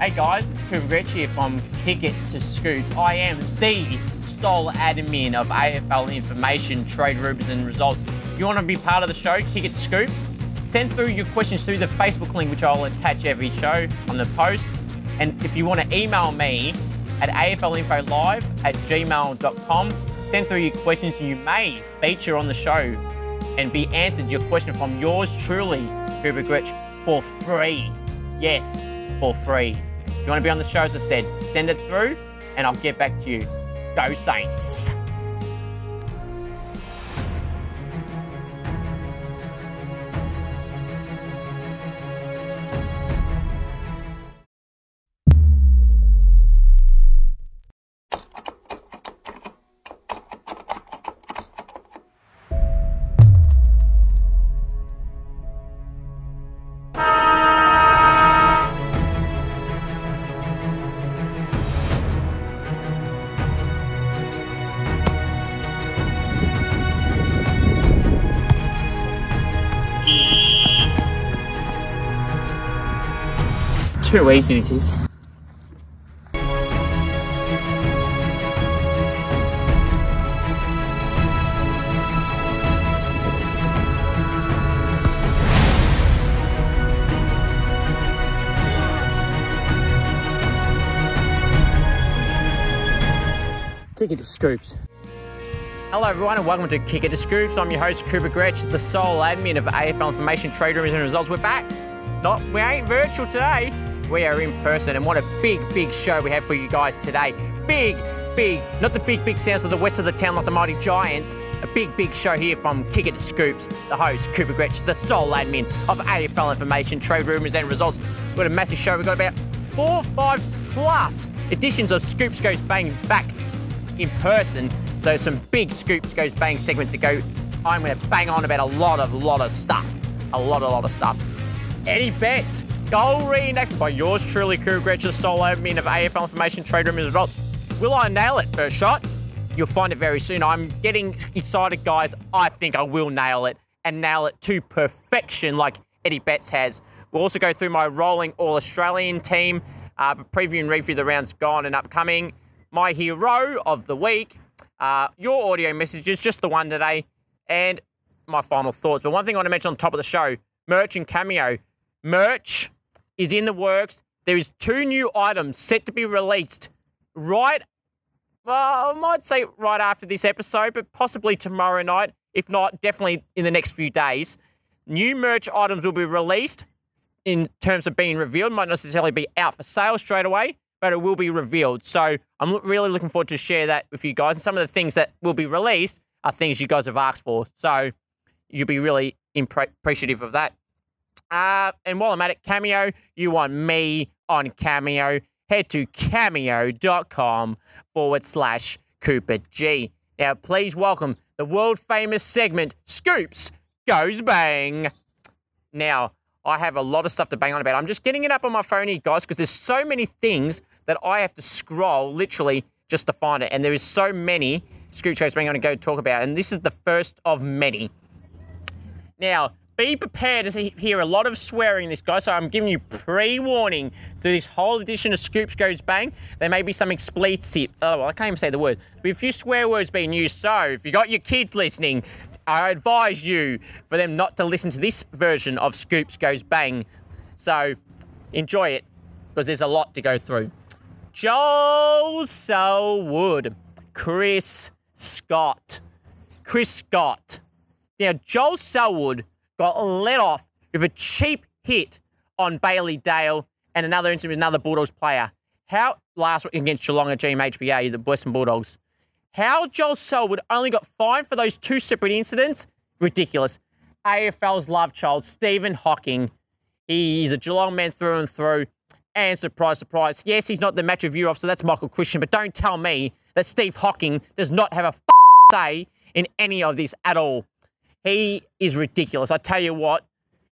Hey guys, it's Cooper Gretsch here from Kick It to Scoops. I am the sole admin of AFL information, trade rumors, and results. You want to be part of the show, Kick It to Scoops? Send through your questions through the Facebook link, which I'll attach every show on the post. And if you want to email me at aflinfolive at gmail.com, send through your questions and you may feature on the show and be answered your question from yours truly, Cooper Gretsch, for free. Yes, for free. You want to be on the show, as I said, send it through and I'll get back to you. Go Saints! Easy this is. Kick it to Scoops. Hello everyone and welcome to Kick It to Scoops. I'm your host Cooper Gretsch, the sole admin of AFL Information Trade Rumors and Results. We're back. Not, we ain't virtual today. We are in person and what a big, big show we have for you guys today. Big, big, not the big, big sounds of the west of the town like the mighty giants. A big, big show here from Kick It to Scoops. The host, Cooper Gretsch, the sole admin of AFL Information Trade Rumors and Results. We've got a massive show. We've got about four, five plus editions of Scoops Goes Bang back in person. So some big scoops goes bang segments to go. I'm going to bang on about a lot of lot of stuff, a lot a lot of stuff. Any bets? Goal reenacted by yours truly, Cooper Gretsch, the sole admin of AFL Information Trade Room Results. Will I nail it first shot? You'll find it very soon. I'm getting excited, guys. I think I will nail it and nail it to perfection, like Eddie Betts has. We'll also go through my rolling All Australian team, uh, preview and review the rounds gone and upcoming my hero of the week, uh, your audio messages, just the one today, and my final thoughts. But one thing I want to mention on top of the show merch and cameo. Merch is in the works. There is two new items set to be released right, well, I might say right after this episode, but possibly tomorrow night. If not, definitely in the next few days. New merch items will be released in terms of being revealed. Might not necessarily be out for sale straight away, but it will be revealed. So I'm really looking forward to share that with you guys. And some of the things that will be released are things you guys have asked for. So you'll be really impre- appreciative of that. Uh, and while I'm at it, Cameo, you want me on Cameo, head to cameo.com forward slash Cooper G. Now, please welcome the world famous segment Scoops Goes Bang. Now, I have a lot of stuff to bang on about. I'm just getting it up on my phone here, guys, because there's so many things that I have to scroll literally just to find it. And there is so many scoop shows I'm going to go talk about. And this is the first of many. Now, be prepared to hear a lot of swearing this guy. So I'm giving you pre-warning through this whole edition of Scoops Goes Bang. There may be some explicit, oh, well, I can't even say the word. But a few swear words being used. So if you got your kids listening, I advise you for them not to listen to this version of Scoops Goes Bang. So enjoy it because there's a lot to go through. Joel Selwood, Chris Scott. Chris Scott. Now, Joel Selwood got let off with a cheap hit on Bailey Dale and another incident with another Bulldogs player. How last week against Geelong at GMHBA, the Western Bulldogs. How Joel Selwood only got fined for those two separate incidents? Ridiculous. AFL's love child, Stephen Hocking. He's a Geelong man through and through. And surprise, surprise. Yes, he's not the match review officer. That's Michael Christian. But don't tell me that Steve Hocking does not have a say in any of this at all. He is ridiculous. I tell you what,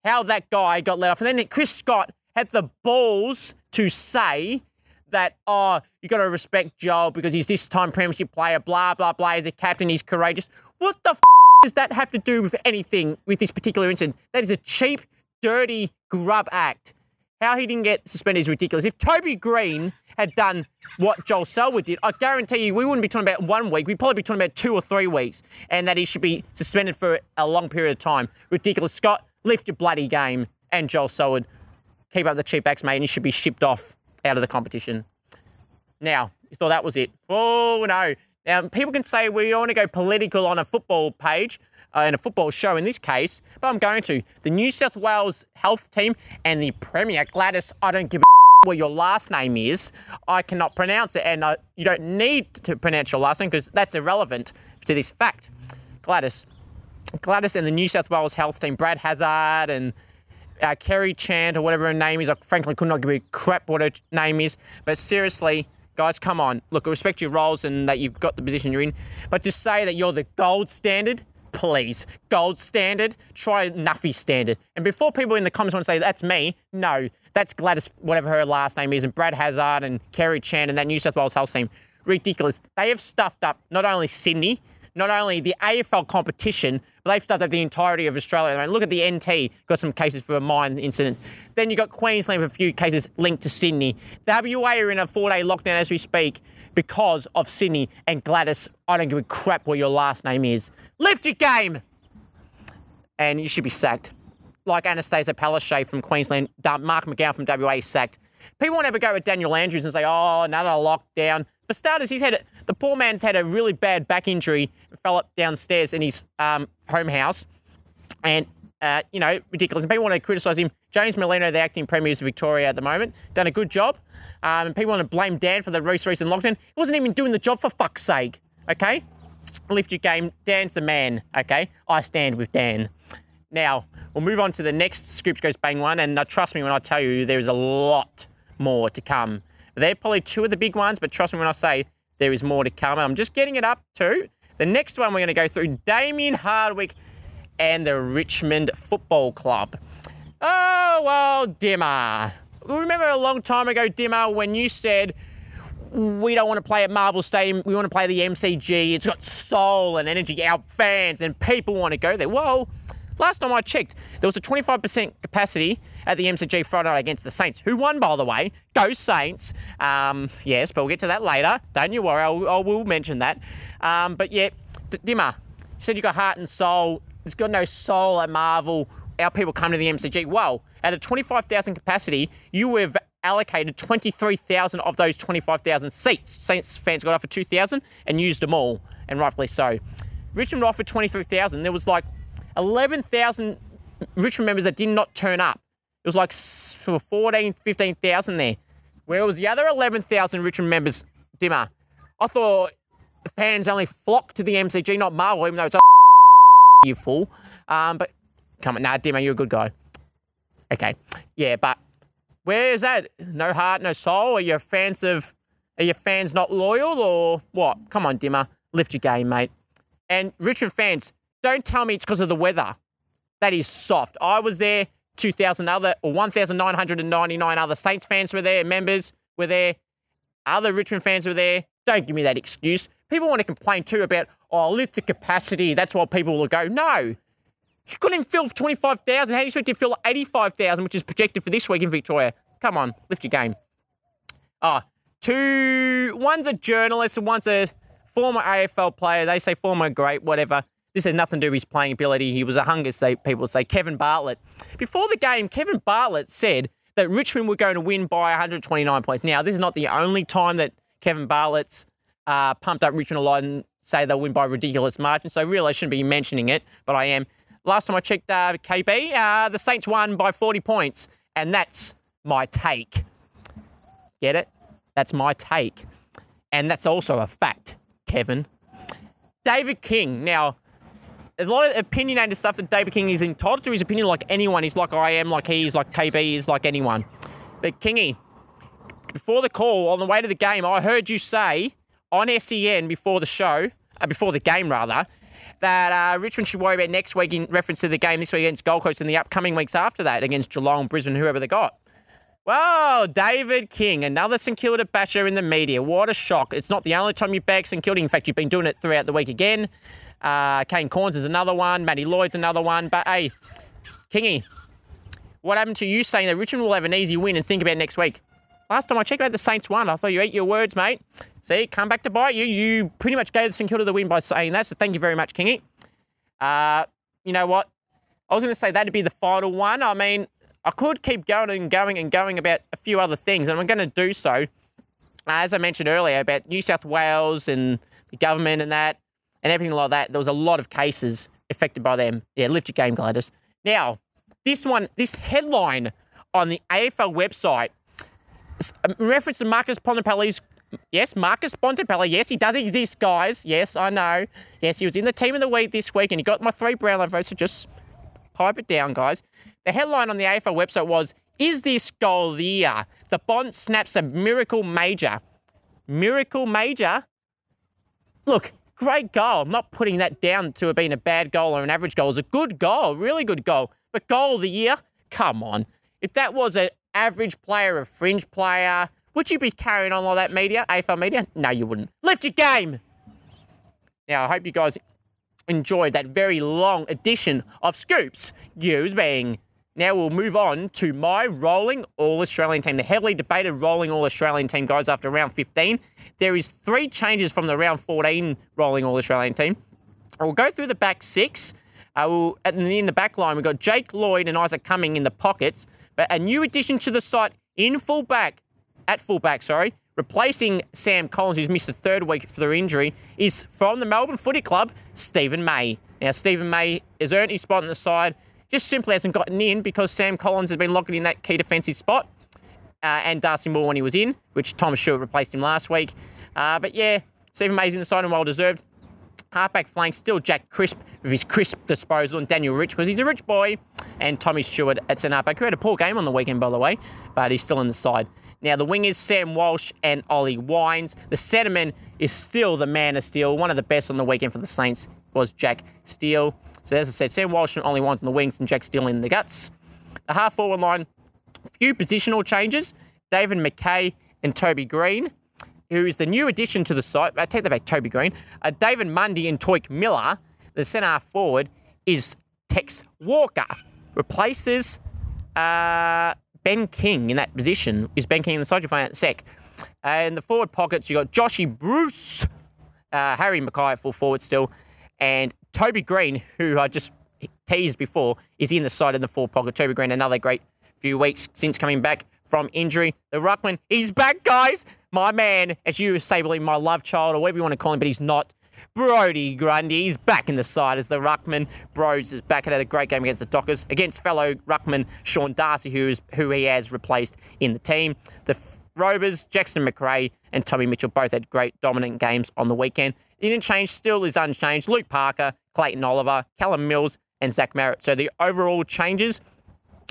how that guy got let off. And then Chris Scott had the balls to say that, oh, you got to respect Joel because he's this time premiership player, blah, blah, blah. He's a captain, he's courageous. What the f- does that have to do with anything with this particular incident? That is a cheap, dirty grub act. How he didn't get suspended is ridiculous. If Toby Greene had done what Joel Selwood did, I guarantee you we wouldn't be talking about one week. We'd probably be talking about two or three weeks, and that he should be suspended for a long period of time. Ridiculous. Scott, lift your bloody game. And Joel Selwood, keep up the cheap acts, mate, and he should be shipped off out of the competition. Now, you thought that was it. Oh, no. Now, people can say we don't want to go political on a football page, uh, in a football show in this case, but I'm going to. The New South Wales health team and the Premier, Gladys, I don't give a what your last name is. I cannot pronounce it, and uh, you don't need to pronounce your last name because that's irrelevant to this fact. Gladys. Gladys and the New South Wales health team, Brad Hazard and uh, Kerry Chant or whatever her name is. I frankly could not give a crap what her name is. But seriously, guys, come on. Look, I respect your roles and that you've got the position you're in. But to say that you're the gold standard please. Gold standard, try Nuffy standard. And before people in the comments want to say, that's me, no, that's Gladys, whatever her last name is, and Brad Hazard and Kerry Chan and that New South Wales Health team. Ridiculous. They have stuffed up not only Sydney, not only the AFL competition, but they've stuffed up the entirety of Australia. I mean, look at the NT, got some cases for mine incidents. Then you've got Queensland with a few cases linked to Sydney. The WA are in a four day lockdown as we speak because of Sydney and Gladys. I don't give a crap what your last name is. Lift your game! And you should be sacked. Like Annastacia Palaszczuk from Queensland, Mark McGowan from WA sacked. People want to go with Daniel Andrews and say, oh, another lockdown. For starters, he's had a, the poor man's had a really bad back injury, fell up downstairs in his um, home house, and uh, you know, ridiculous. And people want to criticise him. James Merlino, the acting Premier of Victoria at the moment, done a good job. Um, and people want to blame Dan for the most recent lockdown. He wasn't even doing the job for fuck's sake. Okay? Lift your game. Dan's the man. Okay? I stand with Dan. Now, we'll move on to the next Scoops Goes Bang one. And uh, trust me when I tell you, there's a lot more to come. They're probably two of the big ones, but trust me when I say there is more to come. And I'm just getting it up to the next one we're going to go through Damien Hardwick and the Richmond Football Club. Oh, well, Dimmer remember a long time ago, Dimmer, when you said we don't want to play at Marvel Stadium, we want to play the MCG. It's got soul and energy, our fans and people want to go there. Well, last time I checked, there was a 25% capacity at the MCG Friday night against the Saints, who won, by the way. Go Saints. Um, yes, but we'll get to that later. Don't you worry, I'll, I will mention that. Um, but yeah, Dimmer, you said you got heart and soul. It's got no soul at Marvel our people come to the MCG. Well, at a 25,000 capacity, you have allocated 23,000 of those 25,000 seats. Saints fans got offered 2,000 and used them all, and rightfully so. Richmond offered 23,000. There was like 11,000 Richmond members that did not turn up. It was like 14, 15,000 there. Where was the other 11,000 Richmond members, Dimmer? I thought fans only flocked to the MCG, not Marvel, even though it's a you fool. Um, but Come on, nah, Dimo, you're a good guy. Okay, yeah, but where is that? No heart, no soul. Are your fans of? Are your fans not loyal or what? Come on, Dimmer, lift your game, mate. And Richmond fans, don't tell me it's because of the weather. That is soft. I was there. 2,000 other or 1,999 other Saints fans were there. Members were there. Other Richmond fans were there. Don't give me that excuse. People want to complain too about, oh, lift the capacity. That's why people will go. No, you couldn't even fill 25,000. How do you expect to fill 85,000, which is projected for this week in Victoria? Come on, lift your game. Ah, oh, two. One's a journalist and one's a former AFL player. They say former great, whatever. This has nothing to do with his playing ability. He was a hunger, say people say. Kevin Bartlett. Before the game, Kevin Bartlett said that Richmond were going to win by 129 points. Now, this is not the only time that Kevin Bartlett's uh, pumped up Richmond a lot and say they'll win by ridiculous margin. So really, I shouldn't be mentioning it, but I am. Last time I checked, uh, KB, uh, the Saints won by 40 points, and that's my take. Get it? That's my take. And that's also a fact, Kevin. David King. Now, a lot of opinionated stuff that David King is entitled to his opinion like anyone. He's like I am, like he is, like KB is, like anyone. But Kingy, before the call, on the way to the game, I heard you say on SEN before the show, uh, before the game rather, that uh, Richmond should worry about next week in reference to the game this week against Gold Coast and the upcoming weeks after that against Geelong, Brisbane, whoever they got. Well, David King, another St Kilda basher in the media. What a shock. It's not the only time you bag St Kilda. In fact, you've been doing it throughout the week again. Uh, Kane Cornes is another one. Matty Lloyd's another one. But hey, Kingy, What happened to you saying that Richmond will have an easy win and think about next week? Last time I checked out, the Saints won. I thought you ate your words, mate. See, come back to bite you. You pretty much gave the St Kilda the win by saying that, so thank you very much, Kingy. Uh, you know what? I was going to say that'd be the final one. I mean, I could keep going and going and going about a few other things, and I'm going to do so. As I mentioned earlier about New South Wales and the government and that, and everything like that, there was a lot of cases affected by them. Yeah, lift your game, Gladys. Now, this one, this headline on the AFL website, Um, reference to Marcus Bontempelli's Yes, Marcus Bontempelli. Yes, he does exist, guys. Yes, I know. Yes, he was in the team of the week this week and he got my three Brownlow votes, so just pipe it down, guys. The headline on the AFL website was, Is this goal the year? The Bont snaps a miracle major. Miracle major? Look, great goal. I'm not putting that down to being a bad goal or an average goal. It's a good goal, really good goal. But goal of the year? Come on. If that was an average player, a fringe player, would you be carrying on all that media, AFL media? No, you wouldn't. Lift your game. Now, I hope you guys enjoyed that very long edition of Scoops News Bang. Now we'll move on to my rolling All Australian team, the heavily debated rolling All Australian team, guys, after round 15. There is three changes from the round 14 rolling All Australian team. We'll go through the back six. Uh, we'll, in the back line, we've got Jake Lloyd and Isaac Cumming in the pockets. But a new addition to the site in fullback, at fullback, sorry, replacing Sam Collins, who's missed the third week for their injury, is from the Melbourne Footy Club, Steven May. Now, Steven May has earned his spot on the side, just simply hasn't gotten in because Sam Collins has been locking in that key defensive spot. Uh, and Darcy Moore when he was in, which Thomas Stewart replaced him last week. Uh, but yeah, Steven May's in the side and well deserved. Halfback flank, still Jack Crisp with his crisp disposal, and Daniel Rich because he's a rich boy, and Tommy Stewart at centre halfback, who had a poor game on the weekend, by the way, but he's still in the side. Now, the wingers, Sam Walsh and Ollie Wines. The centreman is still the man of steel. One of the best on the weekend for the Saints was Jack Steele. So, as I said, Sam Walsh and Ollie Wines on the wings and Jack Steele in the guts. The half forward line, few positional changes. David McKay and Toby Greene, who is the new addition to the site. I take that back, Toby Greene. Uh, David Mundy and Touk Miller, the centre half forward, is Tex Walker. Replaces uh, Ben King in that position. Is Ben King in the side? You'll find out in a sec. Uh, in the forward pockets, you've got Joshy Bruce, uh, Harry McKay full forward still, and Toby Greene, who I just teased before, is in the side in the forward pocket. Toby Greene, another great few weeks since coming back from injury. The Ruckman, he's back, guys. My man, as you say, believe my love child, or whatever you want to call him, but he's not. Brodie Grundy, he's back in the side as the Ruckman. Bros is back and had a great game against the Dockers, against fellow Ruckman Sean Darcy, who, is, who he has replaced in the team. The Rovers, Jackson Macrae and Tommy Mitchell both had great dominant games on the weekend. The interchange still is unchanged. Luke Parker, Clayton Oliver, Callum Mills, and Zach Merrett. So the overall changes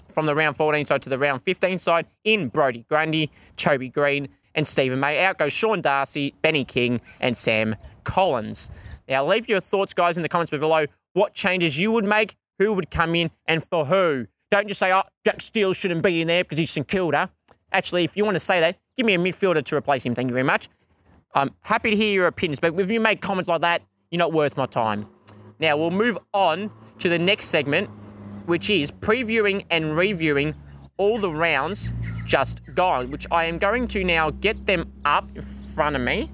from the round 14 side to the round 15 side in Brodie Grundy, Toby Greene, and Steven May. Out goes Sean Darcy, Benny King, and Sam Collins. Now, leave your thoughts, guys, in the comments below. What changes you would make, who would come in, and for who. Don't just say, oh, Jack Steele shouldn't be in there because he's St Kilda. Actually, if you want to say that, give me a midfielder to replace him. Thank you very much. I'm happy to hear your opinions, but if you make comments like that, you're not worth my time. Now, we'll move on to the next segment, which is previewing and reviewing all the rounds just gone, which I am going to now get them up in front of me.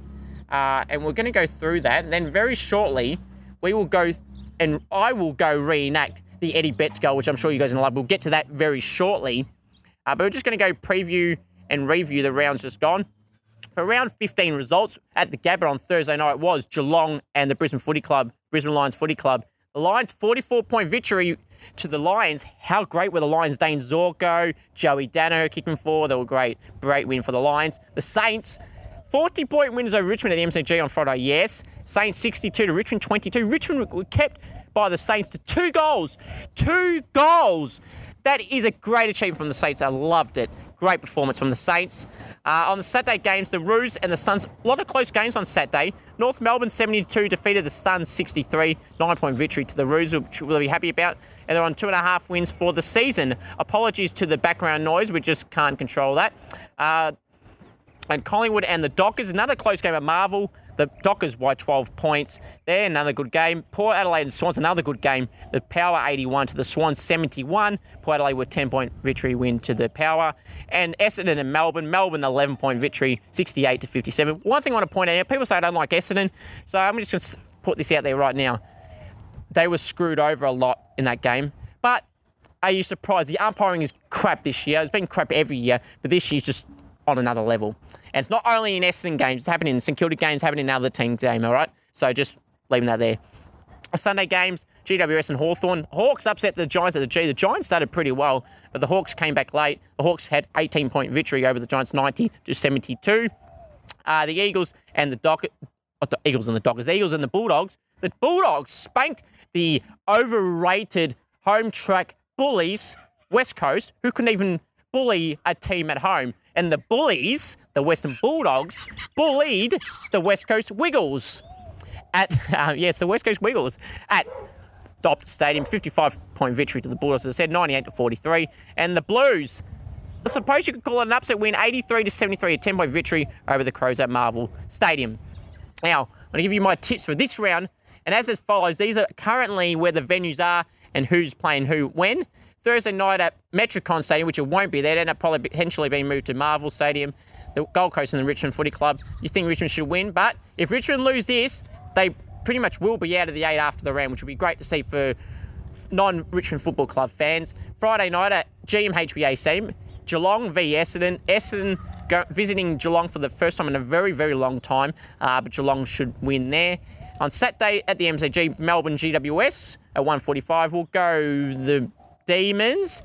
Uh, and we're going to go through that. And then very shortly, we will go and I will go reenact the Eddie Betts goal, which I'm sure you guys are love. We'll get to that very shortly. Uh, but we're just going to go preview and review the rounds just gone. For round 15 results at the Gabba on Thursday night was Geelong and the Brisbane Footy Club, Brisbane Lions Footy Club. The Lions 44 point victory to the Lions. How great were the Lions? Dane Zorko, Joey Dano kicking four. They were great. Great win for the Lions. The Saints 40 point wins over Richmond at the MCG on Friday, yes. Saints 62 to Richmond 22. Richmond were kept by the Saints to two goals. Two goals. That is a great achievement from the Saints. I loved it. Great performance from the Saints. Uh, on the Saturday games, the Roos and the Suns, a lot of close games on Saturday. North Melbourne 72 defeated the Suns 63, nine point victory to the Roos, which we'll be happy about. And they're on two and a half wins for the season. Apologies to the background noise, we just can't control that. Uh, and Collingwood and the Dockers. Another close game at Marvel. The Dockers by 12 points. There, another good game. Port Adelaide and Swans, another good game. The Power 81 to the Swans 71. Port Adelaide with 10 point victory win to the Power. And Essendon and Melbourne. Melbourne 11 point victory 68 to 57. One thing I want to point out people say I don't like Essendon. So I'm just going to put this out there right now. They were screwed over a lot in that game. But are you surprised? The umpiring is crap this year. It's been crap every year, but this year's just on another level. And it's not only in Essendon games, it's happening in St Kilda games, happening in other team game, all right? So just leaving that there. Sunday games, GWS and Hawthorn. Hawks upset the Giants at the G. The Giants started pretty well, but the Hawks came back late. The Hawks had 18 point victory over the Giants, 90 to 72. Uh, the Eagles and the Dockers, oh, the Eagles and the Dockers, Eagles and the Bulldogs. The Bulldogs spanked the overrated home track bullies, West Coast, who couldn't even bully a team at home and the Bullies, the Western Bulldogs, bullied the West Coast Wiggles. At uh, yes, the West Coast Wiggles at Optus Stadium, 55 point victory to the Bulldogs. As I said, 98 to 43, and the Blues. I suppose you could call it an upset win, 83 to 73, a 10 point victory over the Crows at Marvel Stadium. Now, I'm going to give you my tips for this round, and as it follows, these are currently where the venues are and who's playing who when. Thursday night at Metricon Stadium, which it won't be there, it probably potentially being moved to Marvel Stadium, the Gold Coast and the Richmond Footy Club. You think Richmond should win, but if Richmond lose this, they pretty much will be out of the eight after the round, which would be great to see for non-Richmond Football Club fans. Friday night at GMHBA Stadium, Geelong v Essendon. Essendon go, visiting Geelong for the first time in a very, very long time, uh, but Geelong should win there. On Saturday at the MCG, Melbourne GWS at 1:45. We'll go the Demons.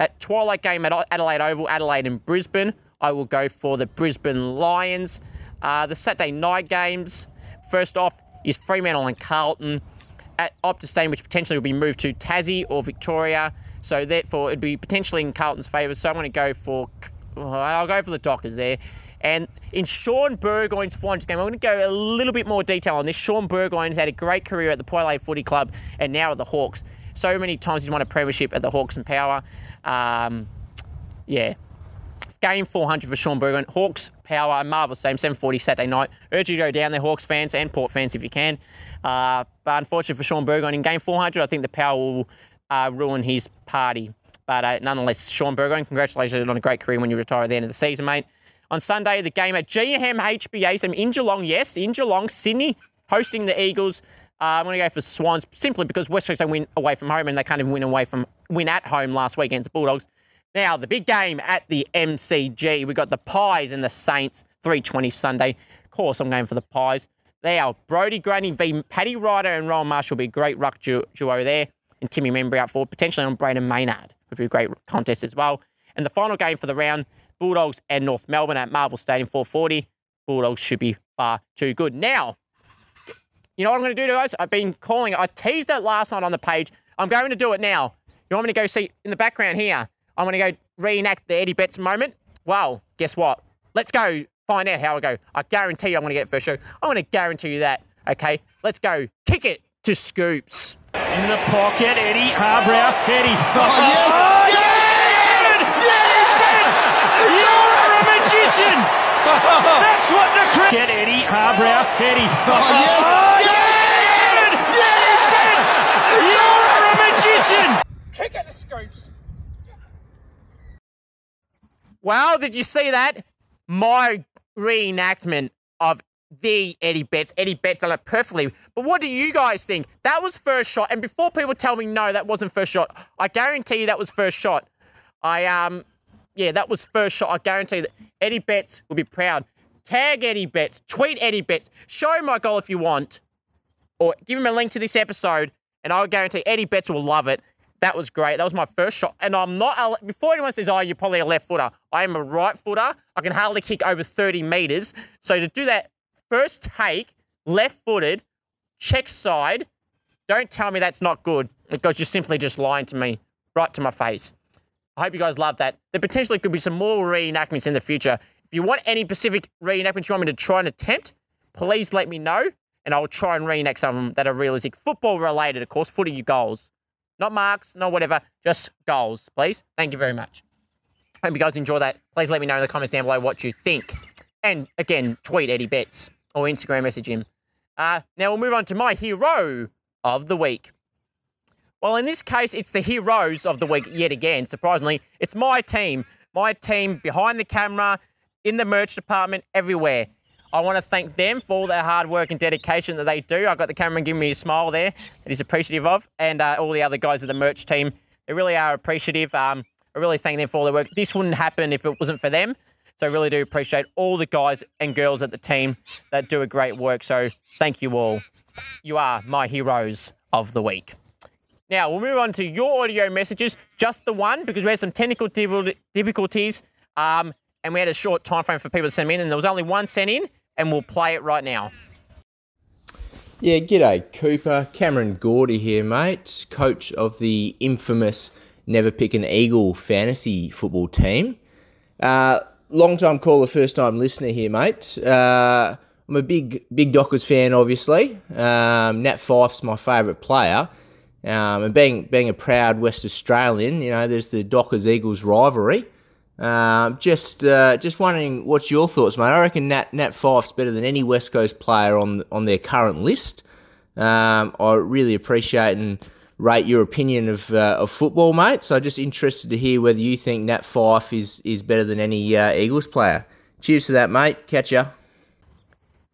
At Twilight game at Adelaide Oval, Adelaide and Brisbane, I will go for the Brisbane Lions. Uh, the Saturday night games, first off, is Fremantle and Carlton at Optus Stadium, which potentially will be moved to Tassie or Victoria. So therefore, it'd be potentially in Carlton's favour. So I'm going to go for, I'll go for the Dockers there. And in Shaun Burgoyne's final game, I'm going to go a little bit more detail on this. Shaun Burgoyne's had a great career at the Adelaide Footy Club and now at the Hawks. So many times he's won a premiership at the Hawks and Power. Um, yeah. Game 400 for Shaun Burgoyne. Hawks, Power, Marvel Stadium, 740 Saturday night. Urge you to go down there, Hawks fans and Port fans if you can. Uh, but unfortunately for Shaun Burgoyne, in game 400, I think the Power will uh, ruin his party. But uh, nonetheless, Shaun Burgoyne, congratulations on a great career when you retire at the end of the season, mate. On Sunday, the game at GM HBA, so in Geelong, yes, in Geelong, Sydney, hosting the Eagles. Uh, I'm going to go for Swans simply because West Coast they win away from home and they can't even win away from win at home last week against the Bulldogs. Now the big game at the MCG, we got the Pies and the Saints, 3:20 Sunday. Of course, I'm going for the Pies. Now Brodie Grundy v Paddy Ryder and Rowan Marshall will be a great ruck duo there, and Timmy Membrey out for potentially on Brayden Maynard would be a great contest as well. And the final game for the round, Bulldogs and North Melbourne at Marvel Stadium, 4:40. Bulldogs should be far too good. Now you know what I'm going to do, guys? I've been calling it. I teased it last night on the page. I'm going to do it now. You want me to go see in the background here? I'm going to go reenact the Eddie Betts moment. Well, guess what? Let's go find out how I go. I guarantee you I'm going to get it first show. I'm going to guarantee you that. Okay, let's go. Kick it to Scoops. In the pocket, Eddie Harbrow. Eddie. Oh, yes! Oh, yes! Yes! You're a magician! That's what the cricket. Eddie Harbrow. Eddie. Oh, yes! Kick it, Scoops. Well, did you see that? My reenactment of the Eddie Betts. Eddie Betts done it perfectly. But what do you guys think? That was first shot. And before people tell me no, that wasn't first shot, I guarantee you that was first shot. I um yeah, that was first shot. I guarantee that Eddie Betts will be proud. Tag Eddie Betts, tweet Eddie Betts, show him my goal if you want, or give him a link to this episode, and I guarantee Eddie Betts will love it. That was great. That was my first shot. And I'm not, before anyone says, oh, you're probably a left footer, I am a right footer. I can hardly kick over 30 meters. So to do that first take, left footed, check side, don't tell me that's not good because you're simply just lying to me right to my face. I hope you guys love that. There potentially could be some more reenactments in the future. If you want any specific reenactments you want me to try and attempt, please let me know and I'll try and reenact some of them that are realistic. Football related, of course, footy goals. Not marks, not whatever, just goals, please. Thank you very much. Hope you guys enjoy that. Please let me know in the comments down below what you think. And again, tweet Eddie Betts or Instagram message him. Uh, now we'll move on to my hero of the week. Well, in this case, it's the heroes of the week yet again. Surprisingly, it's my team, my team behind the camera, in the merch department, everywhere. I want to thank them for all their hard work and dedication that they do. I've got the cameraman giving me a smile there that he's appreciative of, and uh, all the other guys of the merch team. They really are appreciative. Um, I really thank them for all their work. This wouldn't happen if it wasn't for them. So I really do appreciate all the guys and girls at the team that do a great work. So thank you all. You are my heroes of the week. Now we'll move on to your audio messages, just the one, because we had some technical difficulties, um, and we had a short time frame for people to send in, and there was only one sent in, and we'll play it right now. Yeah, g'day Cooper. Cameron Gordy here, mate, coach of the infamous Never Pick an Eagle fantasy football team. Uh, long time caller, first time listener here, mate. Uh, I'm a big big Dockers fan, obviously. Um, Nat Fyfe's my favourite player, um, and being being a proud West Australian, you know, there's the Dockers Eagles rivalry. Um, just uh, just wondering what's your thoughts, mate. I reckon Nat Nat Fyfe's better than any West Coast player on on their current list. Um, I really appreciate and rate your opinion of uh, of football, mate. So I'm just interested to hear whether you think Nat Fyfe is is better than any uh, Eagles player. Cheers to that, mate. Catch ya.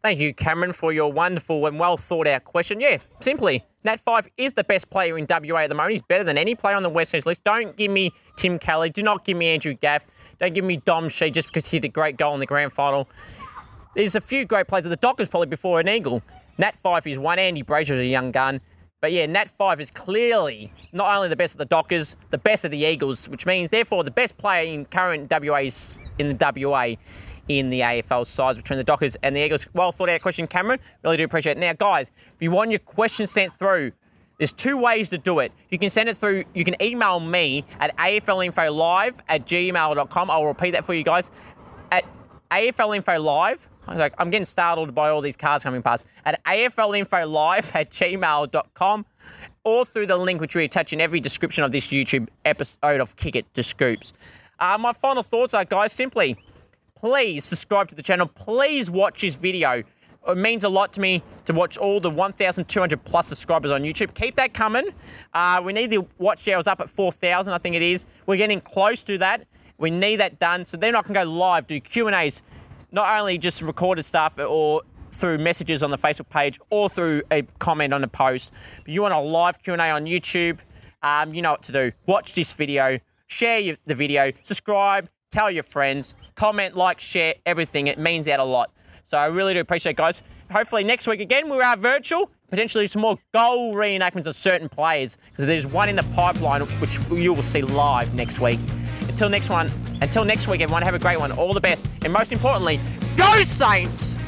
Thank you, Cameron, for your wonderful and well thought out question. Yeah, simply, Nat Fyfe is the best player in WA at the moment. He's better than any player on the West list. Don't give me Tim Kelly. Do not give me Andrew Gaff. Don't give me Dom Sheed just because he hit a great goal in the grand final. There's a few great players. The Dockers probably before an Eagle. Nat Fyfe is one. Andy Brayshaw is a young gun. But yeah, Nat Fyfe is clearly not only the best of the Dockers, the best of the Eagles, which means therefore the best player in current WA's in the WA in the AFL sides between the Dockers and the Eagles. Well thought out question, Cameron. Really do appreciate it. Now, guys, if you want your questions sent through, there's two ways to do it. You can send it through, you can email me at aflinfolive at gmail.com. I'll repeat that for you guys. At aflinfolive I was like, I'm getting startled by all these cars coming past. At aflinfolive at gmail.com or through the link which we attach in every description of this YouTube episode of Kick It to Scoops. Uh, my final thoughts are, guys, simply please subscribe to the channel. Please watch this video. It means a lot to me to watch all the 1,200 plus subscribers on YouTube. Keep that coming. Uh, we need the watch hours up at 4,000, I think it is. We're getting close to that. We need that done. So then I can go live, do Q&As, not only just recorded stuff or through messages on the Facebook page or through a comment on a post, but you want a live Q&A on YouTube, um, you know what to do. Watch this video, share the video, subscribe, tell your friends, comment, like, share, everything. It means out a lot. So I really do appreciate it, guys. Hopefully next week again we are virtual, potentially some more goal reenactments of certain players because there's one in the pipeline which you will see live next week. Until next one, until next week, everyone, have a great one. All the best. And most importantly, go Saints!